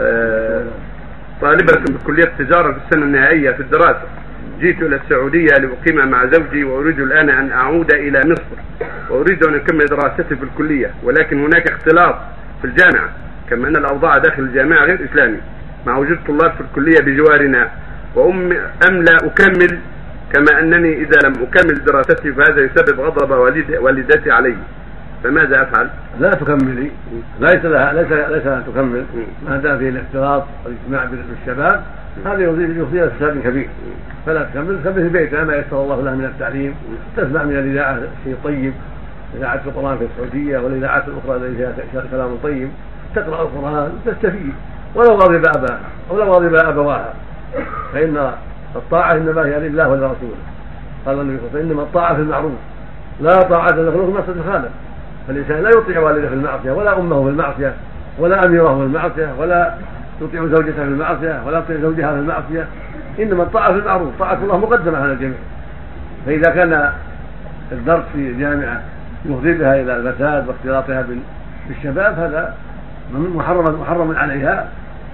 آه، طالبة بكلية التجارة في السنة النهائية في الدراسة. جئت إلى السعودية لأقيم مع زوجي وأريد الآن أن أعود إلى مصر. وأريد أن أكمل دراستي في الكلية ولكن هناك اختلاط في الجامعة كما أن الأوضاع داخل الجامعة غير إسلامي. مع وجود طلاب في الكلية بجوارنا وأم أم لا أكمل كما أنني إذا لم أكمل دراستي فهذا يسبب غضب والد والدتي علي. فماذا أفعل؟ لا تكملي. ليس لها ليس ليس لها تكمل. ما دام فيه الاختلاط والاجتماع بالشباب هذا يفضي إلى فساد كبير. فلا تكمل. تكمل في بيتها ما يسر الله لها من التعليم. تسمع من الإذاعة شيء طيب. إذاعة القرآن في السعودية والإذاعات الأخرى التي فيها كلام طيب. تقرأ القرآن تستفيد ولو غضب أباها. ولو غضب أبواها. فإن الطاعة إنما هي لله ولرسوله. قال النبي صلى الله عليه وسلم انما الطاعة في المعروف. لا طاعة لمخلوق في معصيه الخالق. فالإنسان لا يطيع والده في المعصية ولا أمه في المعصية ولا أميره في المعصية ولا يطيع زوجته في المعصية ولا يطيع زوجها في المعصية. إنما الطاعة في المعروف طاعة الله مقدمة على الجميع. فإذا كان الدرس في جامعة يفضي بها إلى الفساد واختلاطها بالشباب هذا محرم محرم عليها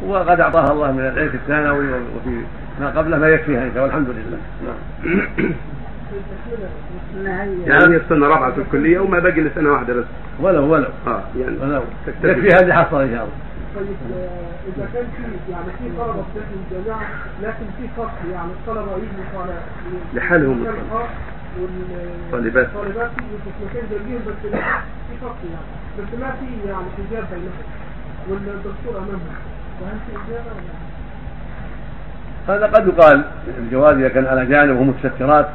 وقد أعطاها الله من العلم في الثانوي وفي ما قبله ما يكفيها والحمد لله. نعم. يعني السنة رابعة في الكلية وما باقي إلا سنة واحدة بس. ولو ولو. آه يعني ولو. يكفي هذه حصل إن شاء الله. طيب آه، إذا كان في يعني في طلبة في الجامعة لكن في فصل يعني الطلبة يجوا على لحالهم والطالبات الطالبات في مكان جنبيهم بس في فصل يعني. بس ما في يعني حجاب بينهم والدكتور امامهم وهل في إجابة؟ ولا هذا قد يقال الجواز إذا كان على جانب وهم متسترات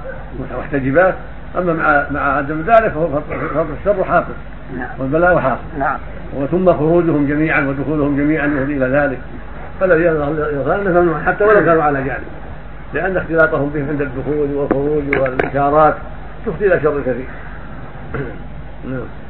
محتجبات أما مع مع عدم ذلك فهو الشر حاصل. والبلاء حاصل نعم. وثم خروجهم جميعا ودخولهم جميعا يهدي إلى ذلك. فالذي يظهر انه حتى ولو كانوا على جانب. لأن اختلاطهم بهم عند الدخول والخروج والاشارات تفضي إلى شر كثير. نعم.